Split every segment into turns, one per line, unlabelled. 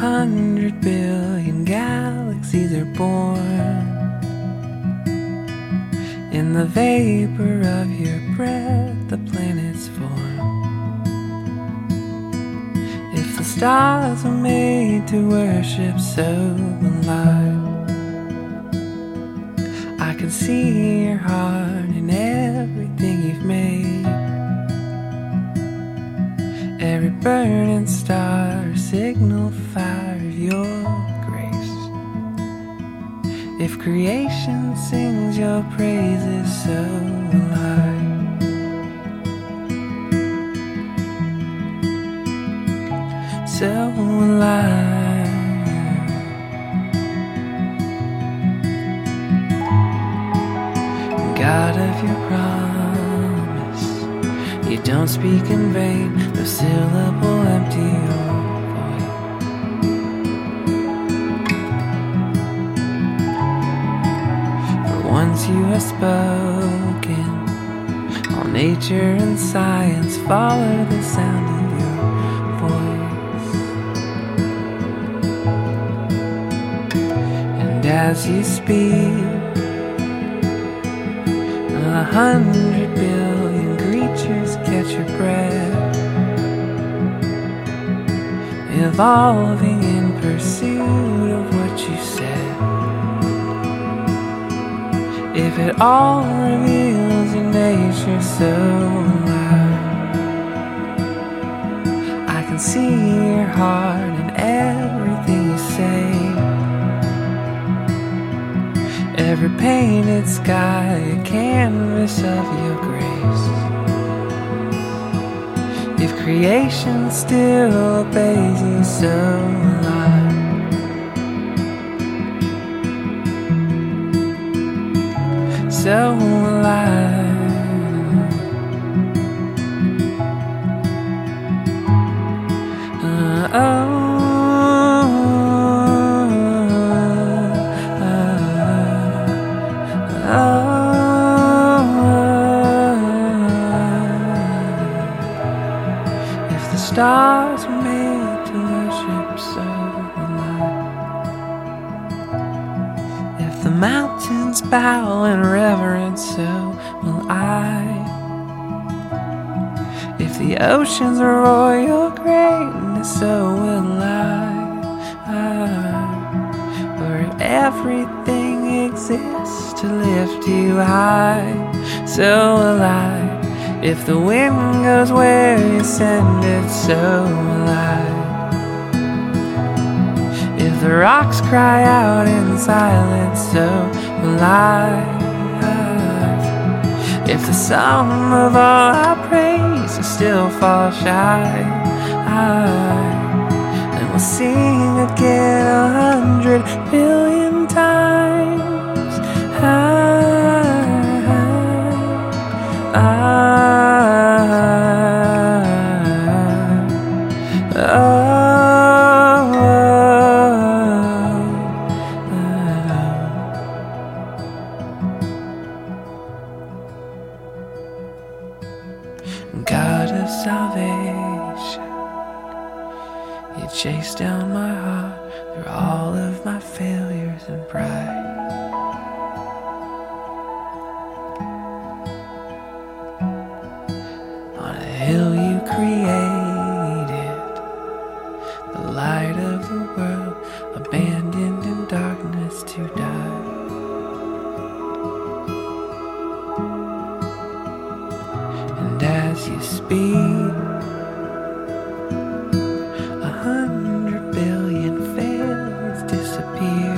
hundred billion galaxies are born in the vapor of your breath. The planets form. If the stars were made to worship, so I. I can see your heart in everything you've made. Every burning star, signal fire of your grace. If creation sings your praises, so I. So I. God of your promise, you don't speak in vain, spoken, all nature and science follow the sound of your voice. And as you speak, a hundred billion creatures catch your breath, evolving in pursuit of what you said. If it all reveals your nature so loud, I can see your heart in everything you say. Every painted sky, a canvas of your grace. If creation still obeys you, so So I. Uh, oh, oh. If the stars were made mountains bow in reverence, so will I. If the oceans roar your greatness, so will I. For if everything exists to lift you high, so will I. If the wind goes where you send it, so will I. The rocks cry out in silence, so will I. If the sum of all our praise still falls shy, I, then we'll sing again a hundred billion times. I, I, God of salvation, you chase down my heart through all of my failures and pride. On a hill And as you speak, a hundred billion failures disappear.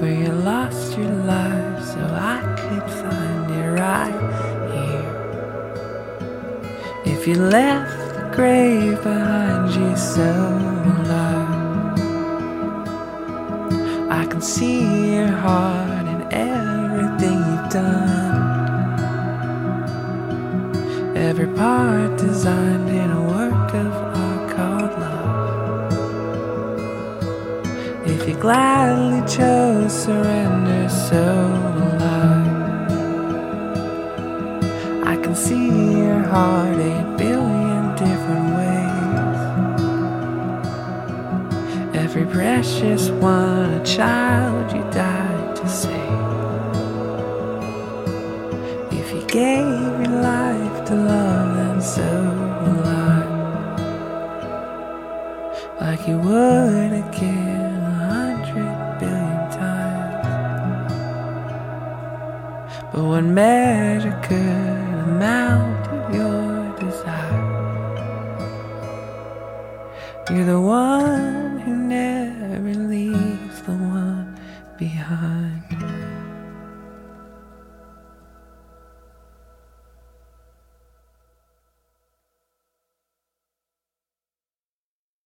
Where you lost your life, so I could find it right here. If you left the grave behind you, so will I. can see your heart in everything you've done. Every part designed in a work of art called love. If you gladly chose surrender, so will I. I can see your heart billion different ways. Every precious one, a child you died to save. Gave your life to love, then so I. Like you would again a hundred billion times. But what measure could amount to your desire? You're the one who never leaves the one behind.